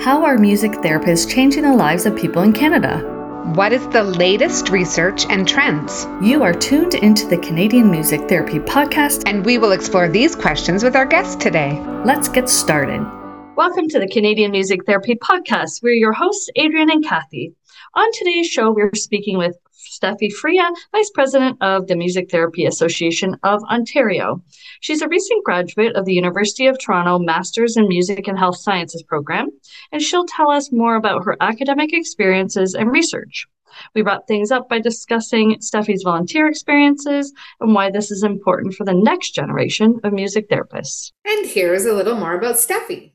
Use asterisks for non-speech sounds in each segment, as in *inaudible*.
How are music therapists changing the lives of people in Canada? What is the latest research and trends? You are tuned into the Canadian Music Therapy Podcast, and we will explore these questions with our guest today. Let's get started. Welcome to the Canadian Music Therapy Podcast. We're your hosts, Adrian and Kathy. On today's show, we're speaking with Steffi Friyia, Vice President of the Music Therapy Association of Ontario. She's a recent graduate of the University of Toronto Masters in Music and Health Sciences program, and she'll tell us more about her academic experiences and research. We wrap things up by discussing Steffi's volunteer experiences and why this is important for the next generation of music therapists. And here's a little more about Steffi.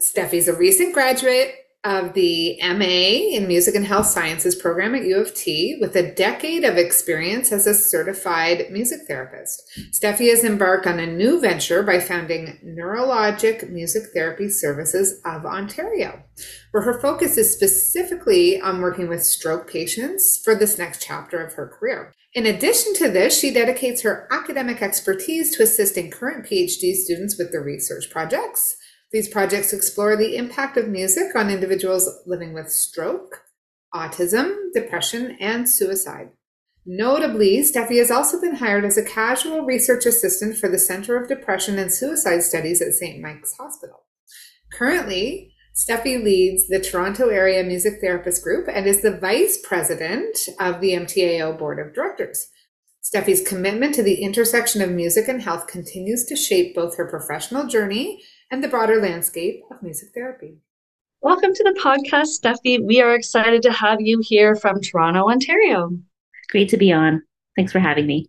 Steffi's a recent graduate of the MA in Music and Health Sciences program at U of T with a decade of experience as a certified music therapist. Steffi has embarked on a new venture by founding Neurologic Music Therapy Services of Ontario, where her focus is specifically on working with stroke patients for this next chapter of her career. In addition to this, she dedicates her academic expertise to assisting current PhD students with their research projects these projects explore the impact of music on individuals living with stroke, autism, depression, and suicide. Notably, Steffi has also been hired as a casual research assistant for the Center of Depression and Suicide Studies at St. Mike's Hospital. Currently, Steffi leads the Toronto Area Music Therapist Group and is the vice president of the MTAO Board of Directors. Steffi's commitment to the intersection of music and health continues to shape both her professional journey and the broader landscape of music therapy. Welcome to the podcast, Steffi. We are excited to have you here from Toronto, Ontario. Great to be on. Thanks for having me.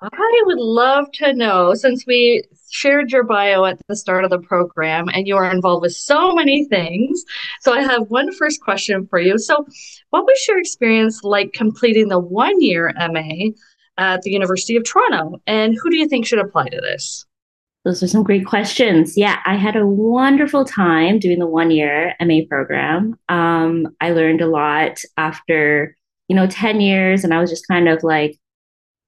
I would love to know since we shared your bio at the start of the program and you are involved with so many things. So, I have one first question for you. So, what was your experience like completing the one year MA at the University of Toronto? And who do you think should apply to this? Those are some great questions. Yeah, I had a wonderful time doing the one year MA program. Um, I learned a lot after, you know, 10 years, and I was just kind of like,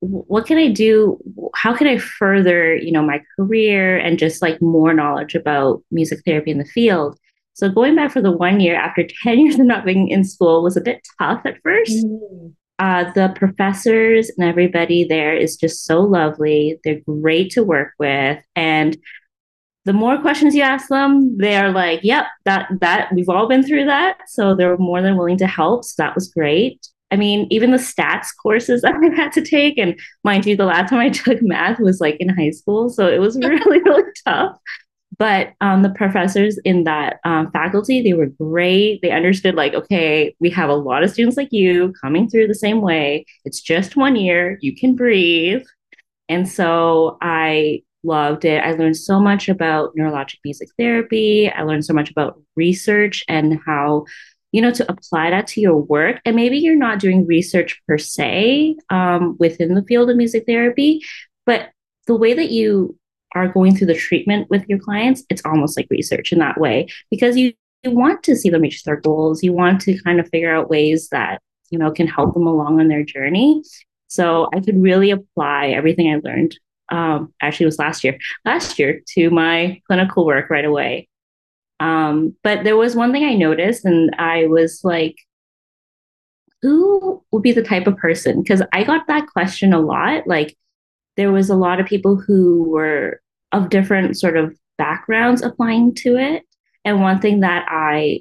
what can I do? How can I further, you know, my career and just like more knowledge about music therapy in the field? So going back for the one year after 10 *laughs* years of not being in school was a bit tough at 1st mm-hmm. Uh, the professors and everybody there is just so lovely. They're great to work with. And the more questions you ask them, they are like, yep, that, that, we've all been through that. So they're more than willing to help. So that was great. I mean, even the stats courses *laughs* that I had to take, and mind you, the last time I took math was like in high school. So it was *laughs* really, really tough. But um, the professors in that um, faculty, they were great. They understood, like, okay, we have a lot of students like you coming through the same way. It's just one year. You can breathe. And so I loved it. I learned so much about neurologic music therapy. I learned so much about research and how, you know, to apply that to your work. And maybe you're not doing research per se um, within the field of music therapy, but the way that you are going through the treatment with your clients, it's almost like research in that way because you, you want to see them reach their goals. You want to kind of figure out ways that, you know, can help them along on their journey. So I could really apply everything I learned. Um, actually, it was last year, last year to my clinical work right away. Um, but there was one thing I noticed, and I was like, who would be the type of person? Because I got that question a lot. Like, there was a lot of people who were of different sort of backgrounds applying to it. And one thing that I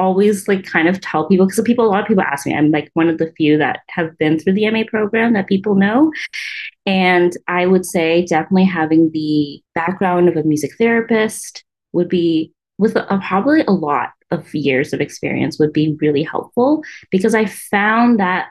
always like kind of tell people because people a lot of people ask me i'm like one of the few that have been through the ma program that people know and i would say definitely having the background of a music therapist would be with a, probably a lot of years of experience would be really helpful because i found that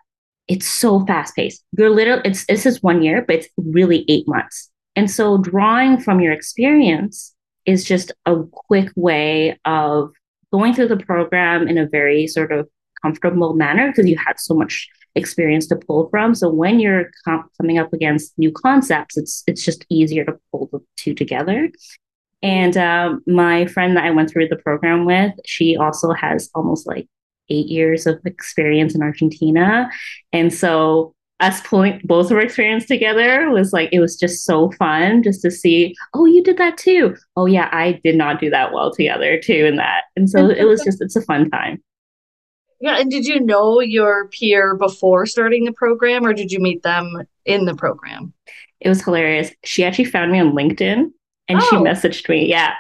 it's so fast paced. You're literally, it's, this is one year, but it's really eight months. And so drawing from your experience is just a quick way of going through the program in a very sort of comfortable manner because you had so much experience to pull from. So when you're com- coming up against new concepts, it's it's just easier to pull the two together. And um, my friend that I went through the program with, she also has almost like eight years of experience in Argentina. And so us pulling both of our experience together was like it was just so fun just to see oh you did that too. Oh yeah i did not do that well together too in that. And so it was just it's a fun time. Yeah and did you know your peer before starting the program or did you meet them in the program? It was hilarious. She actually found me on linkedin and oh. she messaged me yeah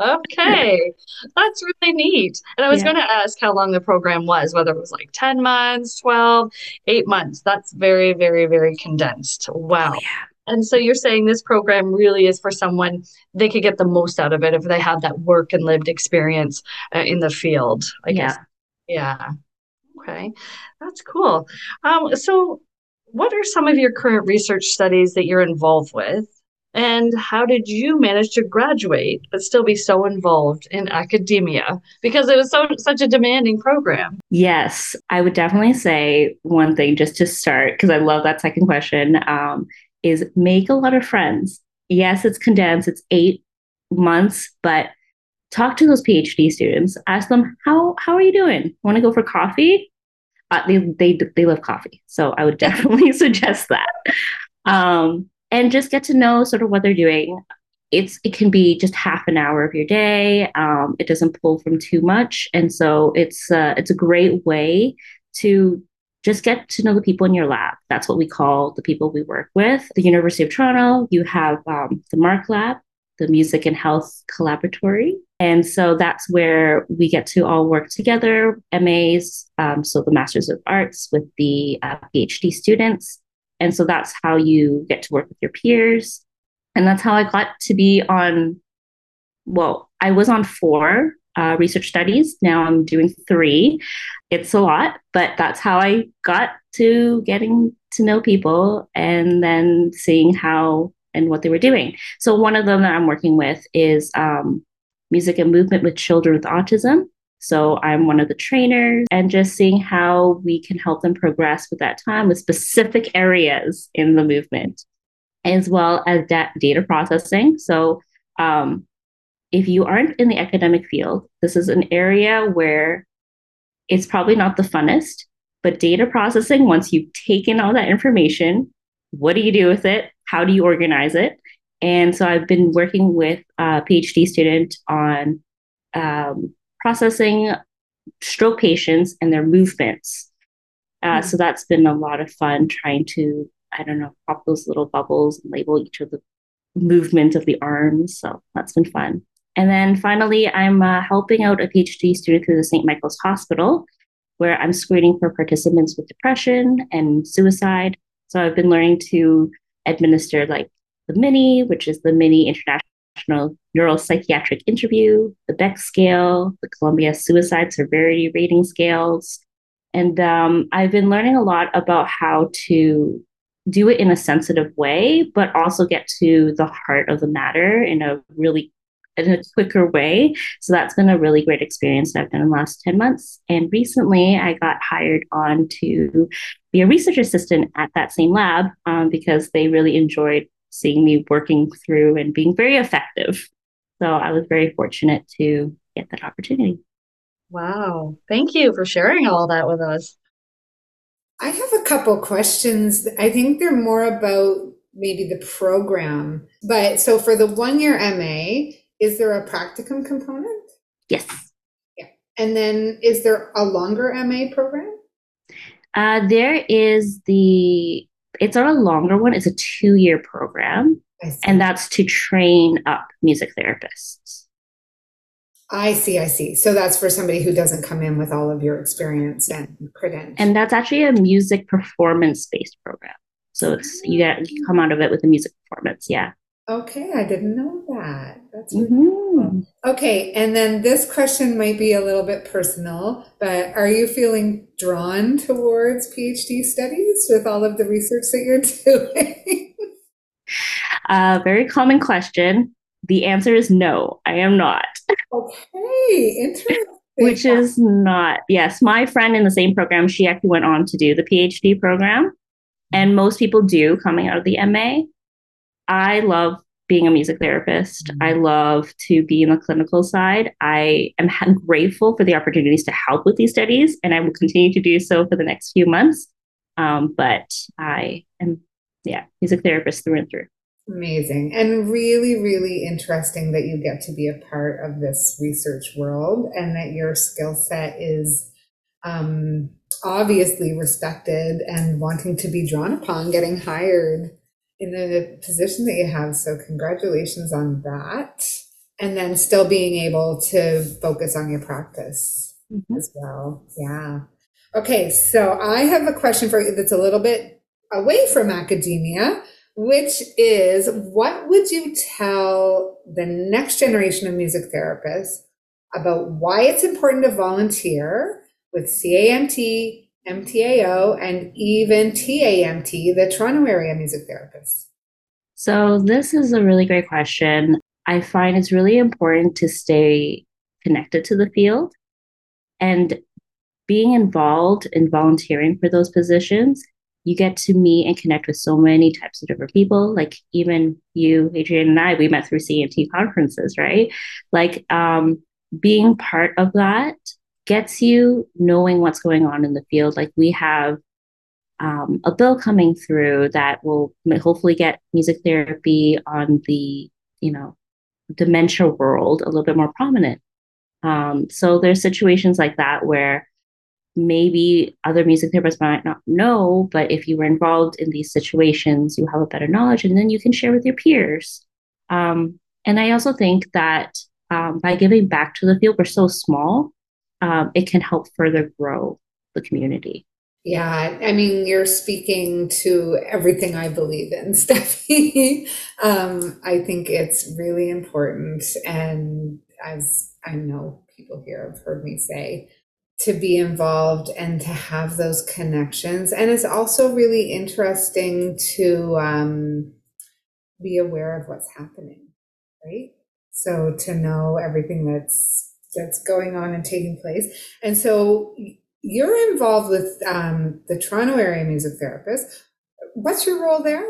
Okay, that's really neat. And I was yeah. going to ask how long the program was, whether it was like 10 months, 12, eight months. That's very, very, very condensed. Wow. Oh, yeah. And so you're saying this program really is for someone they could get the most out of it if they have that work and lived experience uh, in the field, I yeah. guess. Yeah. Okay. That's cool. Um, so, what are some of your current research studies that you're involved with? And how did you manage to graduate but still be so involved in academia? Because it was so such a demanding program. Yes, I would definitely say one thing just to start, because I love that second question, um, is make a lot of friends. Yes, it's condensed, it's eight months, but talk to those PhD students. Ask them, how, how are you doing? Want to go for coffee? Uh, they, they, they love coffee. So I would *laughs* definitely suggest that. Um, and just get to know sort of what they're doing. It's it can be just half an hour of your day. Um, it doesn't pull from too much, and so it's uh, it's a great way to just get to know the people in your lab. That's what we call the people we work with. The University of Toronto, you have um, the MaHRC Lab, the Music and Health Collaboratory. And so that's where we get to all work together, MAs, um, so the Masters of Arts with the uh, PhD students. And so that's how you get to work with your peers. And that's how I got to be on, well, I was on four uh, research studies. Now I'm doing three. It's a lot, but that's how I got to getting to know people and then seeing how and what they were doing. So one of them that I'm working with is um, music and movement with children with autism. So I'm one of the trainers and just seeing how we can help them progress with that time with specific areas in the movement, as well as da- data processing. So um, if you aren't in the academic field, this is an area where it's probably not the funnest, but data processing, once you've taken all that information, what do you do with it? How do you organize it? And so I've been working with a PhD student on um, processing stroke patients and their movements. Uh, mm-hmm. So that's been a lot of fun trying to, I don't know, pop those little bubbles and label each of the movement of the arms. So that's been fun. And then finally, I'm uh, helping out a PhD student through the St. Michael's Hospital, where I'm screening for participants with depression and suicide. So I've been learning to administer like the MINI, which is the MINI International National Neuropsychiatric Interview, the Beck Scale, the Columbia Suicide Severity Rating Scales. And um, I've been learning a lot about how to do it in a sensitive way, but also get to the heart of the matter in a really in a quicker way. So that's been a really great experience that I've done in the last 10 months. And recently I got hired on to be a research assistant at that same lab um, because they really enjoyed seeing me working through and being very effective. So I was very fortunate to get that opportunity. Wow. Thank you for sharing all that with us. I have a couple questions. I think they're more about maybe the program. But so for the one year MA, is there a practicum component? Yes. Yeah. And then is there a longer MA program? Uh, there is the it's not a longer one. It's a two year program, and that's to train up music therapists. I see, I see. So that's for somebody who doesn't come in with all of your experience and credentials. And that's actually a music performance based program. So it's you get you come out of it with a music performance. Yeah. Okay, I didn't know that. That's really mm-hmm. cool. Okay, and then this question might be a little bit personal, but are you feeling drawn towards PhD studies with all of the research that you're *laughs* doing? uh, very common question. The answer is no, I am not. Okay, interesting. Which is not, yes. My friend in the same program, she actually went on to do the PhD program. And most people do coming out of the MA. I love being a music therapist. Mm-hmm. I love to be in the clinical side. I am grateful for the opportunities to help with these studies, and I will continue to do so for the next few months. Um, but I am, yeah, music therapist through and through. Amazing. And really, really interesting that you get to be a part of this research world and that your skill set is um, obviously respected and wanting to be drawn upon, getting hired in the position that you have. So, congratulations on that. And then still being able to focus on your practice mm-hmm. as well. Yeah. Okay. So, I have a question for you that's a little bit away from academia, which is what would you tell the next generation of music therapists about why it's important to volunteer with CAMT MTAO, and even TAMT, the Toronto Area Music Therapists? So, this is a really great question. I find it's really important to stay connected to the field and being involved in volunteering for those positions. You get to meet and connect with so many types of different people. Like even you, Adrian, and I, we met through CMT conferences, right? Like um, being part of that gets you knowing what's going on in the field. Like we have um, a bill coming through that will hopefully get music therapy on the, you know, dementia world a little bit more prominent. Um, so there's situations like that where maybe other music therapists might not know, but if you were involved in these situations, you have a better knowledge and then you can share with your peers. Um, and I also think that um, by giving back to the field, we're so small um, it can help further grow the community. Yeah, I mean, you're speaking to everything I believe in, *laughs* Steffi. um, I think it's really important. And as I know people here have heard me say, to be involved and to have those connections. And it's also really interesting to um, be aware of what's happening, right? So to know everything that's that's going on and taking place. And so you're involved with um, the Toronto area music therapist. What's your role there?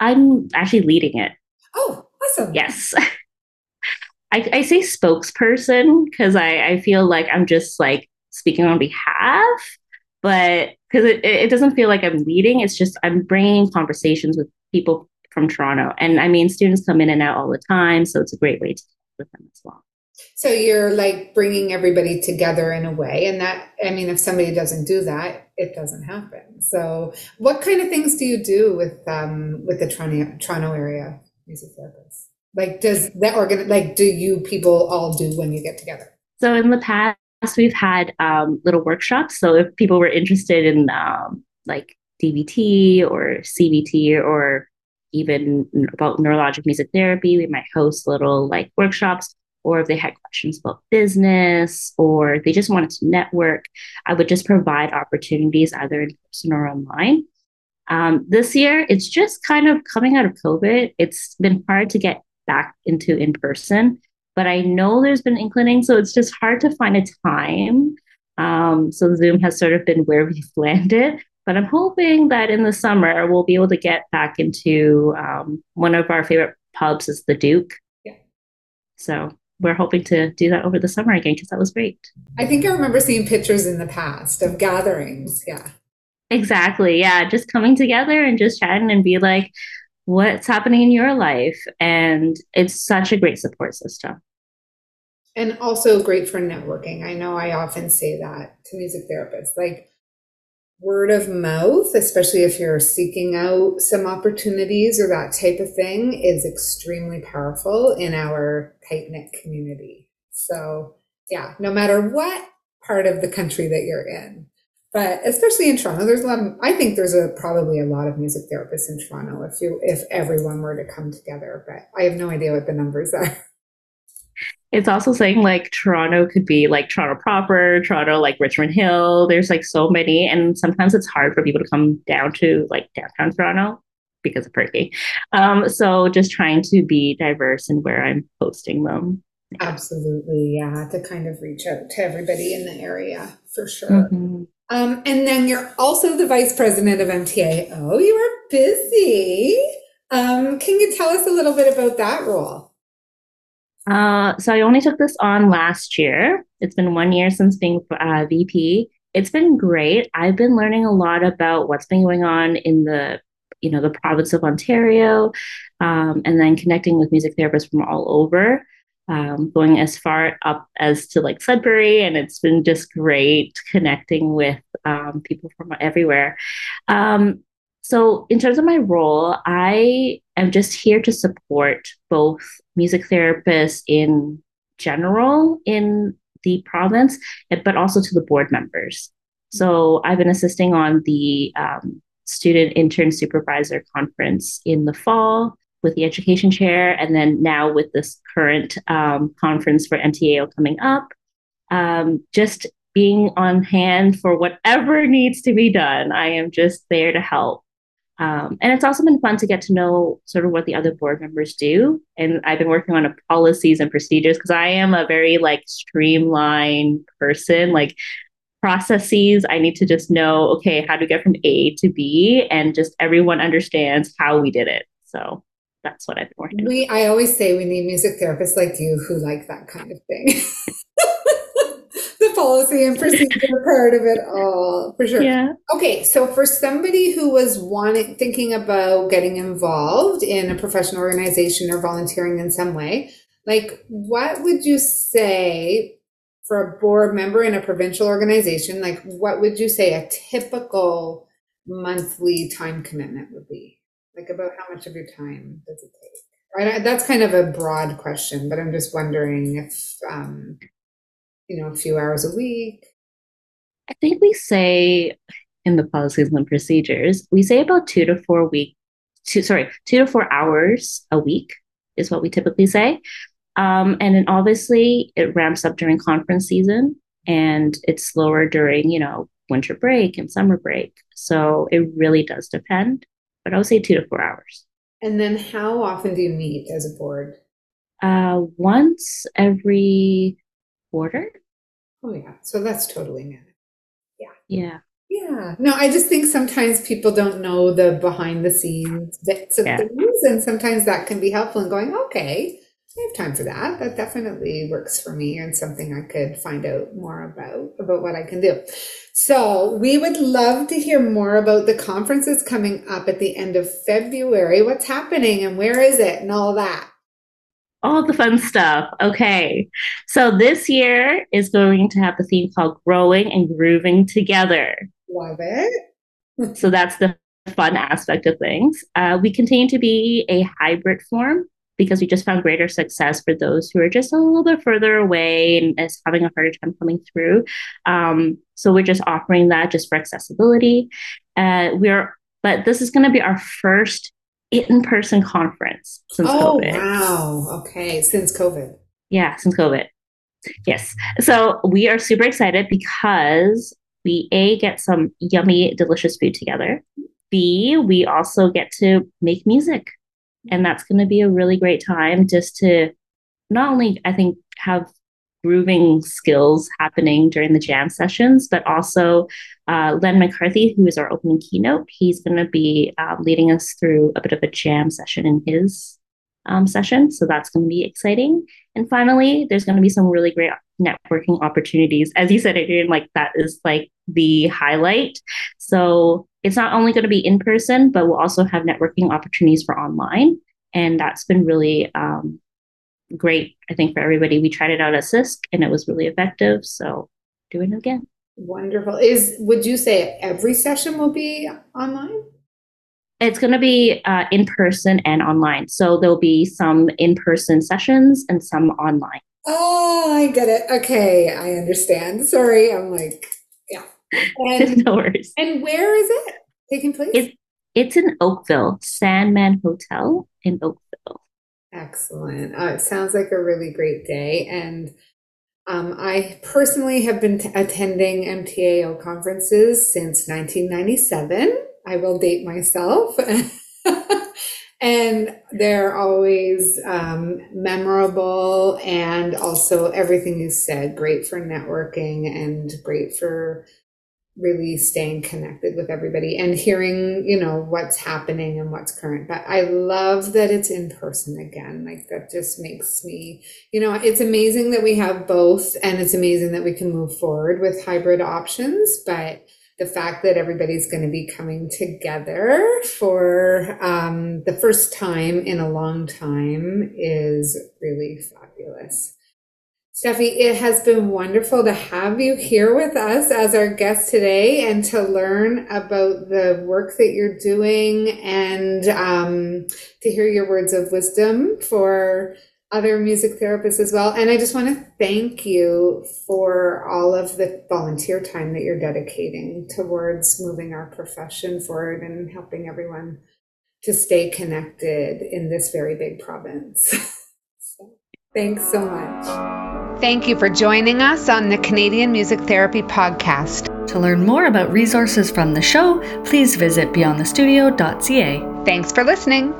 I'm actually leading it. Oh, awesome. Yes. *laughs* I, I say spokesperson because I, I feel like I'm just like speaking on behalf, but because it, it doesn't feel like I'm leading. It's just I'm bringing conversations with people from Toronto. And I mean, students come in and out all the time. So it's a great way to with them as well. So you're like bringing everybody together in a way. And that, I mean, if somebody doesn't do that, it doesn't happen. So what kind of things do you do with, um, with the Toronto, Toronto area music therapists? Like, does that organ, like, do you people all do when you get together? So in the past, we've had um, little workshops. So if people were interested in um, like DBT or CBT or even about neurologic music therapy, we might host little like workshops or if they had questions about business or they just wanted to network, I would just provide opportunities either in person or online. Um, this year, it's just kind of coming out of COVID. It's been hard to get back into in person, but I know there's been inclining, so it's just hard to find a time. Um, so Zoom has sort of been where *laughs* we've landed. But I'm hoping that in the summer we'll be able to get back into um, one of our favorite pubs is the Duke. Yeah. So we're hoping to do that over the summer again because that was great. I think I remember seeing pictures in the past of gatherings. Yeah. Exactly. Yeah. Just coming together and just chatting and be like, what's happening in your life? And it's such a great support system. And also great for networking. I know I often say that to music therapists. Like, word of mouth, especially if you're seeking out some opportunities or that type of thing, is extremely powerful in our tight knit community. So, yeah, no matter what part of the country that you're in, but especially in Toronto, there's a lot. Of, I think there's a probably a lot of music therapists in Toronto if you if everyone were to come together. But I have no idea what the numbers are. *laughs* it's also saying like Toronto could be like Toronto proper, Toronto like Richmond Hill. There's like so many, and sometimes it's hard for people to come down to like downtown Toronto because of Perky. Um, so just trying to be diverse in where I'm posting them. Absolutely, yeah, to kind of reach out to everybody in the area for sure. Mm-hmm. Um, and then you're also the vice president of MTAO. Oh, you are busy. Um, can you tell us a little bit about that role? Uh, so I only took this on last year. It's been one year since being uh, VP. it's been great. I've been learning a lot about what's been going on in the you know the province of Ontario, um, and then connecting with music therapists from all over. Um, going as far up as to like Sudbury, and it's been just great connecting with um, people from everywhere. Um, so, in terms of my role, I am just here to support both music therapists in general in the province, but also to the board members. So, I've been assisting on the um, student intern supervisor conference in the fall with the education chair, and then now with this current um, conference for MTAO coming up. Um, just being on hand for whatever *laughs* needs to be done. I am just there to help. Um, and it's also been fun to get to know sort of what the other board members do. And I've been working on policies and procedures because I am a very like streamlined person. Like processes, I need to just know, okay, how to get from A to B, and just everyone understands how we did it. So that's what I've been working. We, I always say, we need music therapists like you who like that kind of thing. *laughs* policy and procedure part of it all for sure. Yeah. Okay, so for somebody who was wanting thinking about getting involved in a professional organization or volunteering in some way, like what would you say for a board member in a provincial organization, like what would you say a typical monthly time commitment would be? Like about how much of your time does it take? Right, that's kind of a broad question, but I'm just wondering if um, you know, a few hours a week? I think we say in the policies and procedures, we say about two to four week, two sorry, two to four hours a week is what we typically say. Um, and then obviously it ramps up during conference season and it's slower during, you know, winter break and summer break. So it really does depend. But I would say two to four hours. And then how often do you meet as a board? Uh, once every quarter. Oh yeah, so that's totally managed. Yeah. Yeah. Yeah. No, I just think sometimes people don't know the behind the scenes bits of yeah. things, and sometimes that can be helpful in going, okay, I have time for that. That definitely works for me and something I could find out more about, about what I can do. So we would love to hear more about the conferences coming up at the end of February. What's happening and where is it and all that all the fun stuff. Okay. So this year is going to have the theme called Growing and Grooving Together. Love it. so that's the fun aspect of things. Uh, we continue to be a hybrid form because we just found greater success for those who are just a little bit further away and is having a harder time coming through. Um, so we're just offering that just for accessibility. Uh, we're, but this is going to be our first in-person conference since oh, COVID. Wow. Okay. Since COVID. Yeah, since COVID. Yes. So we are super excited because we A get some yummy, delicious food together. B, we also get to make music. And that's going to be a really great time just to not only, I think, have grooving skills happening during the jam sessions, but also uh, Len McCarthy, who is our opening keynote, he's going to be uh, leading us through a bit of a jam session in his um, session. So that's going to be exciting. And finally, there's going to be some really great networking opportunities. As you said, Adrian, like that is like the highlight. So it's not only going to be in person, but we'll also have networking opportunities for online. And that's been really um, great, I think, for everybody. We tried it out at CISC and it was really effective. So doing it again. Wonderful. Is would you say every session will be online? It's going to be uh, in person and online. So there'll be some in person sessions and some online. Oh, I get it. Okay, I understand. Sorry, I'm like, yeah. *laughs* And, no worries. And where is it taking place? It, it's in Oakville, Sandman Hotel in Oakville. Excellent. Uh, it sounds like a really great day. And um, I personally have been t- attending MTAO conferences since 1997. I will date myself. *laughs* and they're always um, memorable and also everything you said great for networking and great for really staying connected with everybody and hearing, you know, what's happening and what's current. But I love that it's in person again. Like that just makes me, you know, it's amazing that we have both and it's amazing that we can move forward with hybrid options. But the fact that everybody's going to be coming together for um, the first time in a long time is really fabulous. Steffi, it has been wonderful to have you here with us as our guest today and to learn about the work that you're doing and um, to hear your words of wisdom for other music therapists as well. And I just want to thank you for all of the volunteer time that you're dedicating towards moving our profession forward and helping everyone to stay connected in this very big province. *laughs* so, thanks so much. Thank you for joining us on the Canadian Music Therapy Podcast. To learn more about resources from the show, please visit beyondthestudio.ca. Thanks for listening.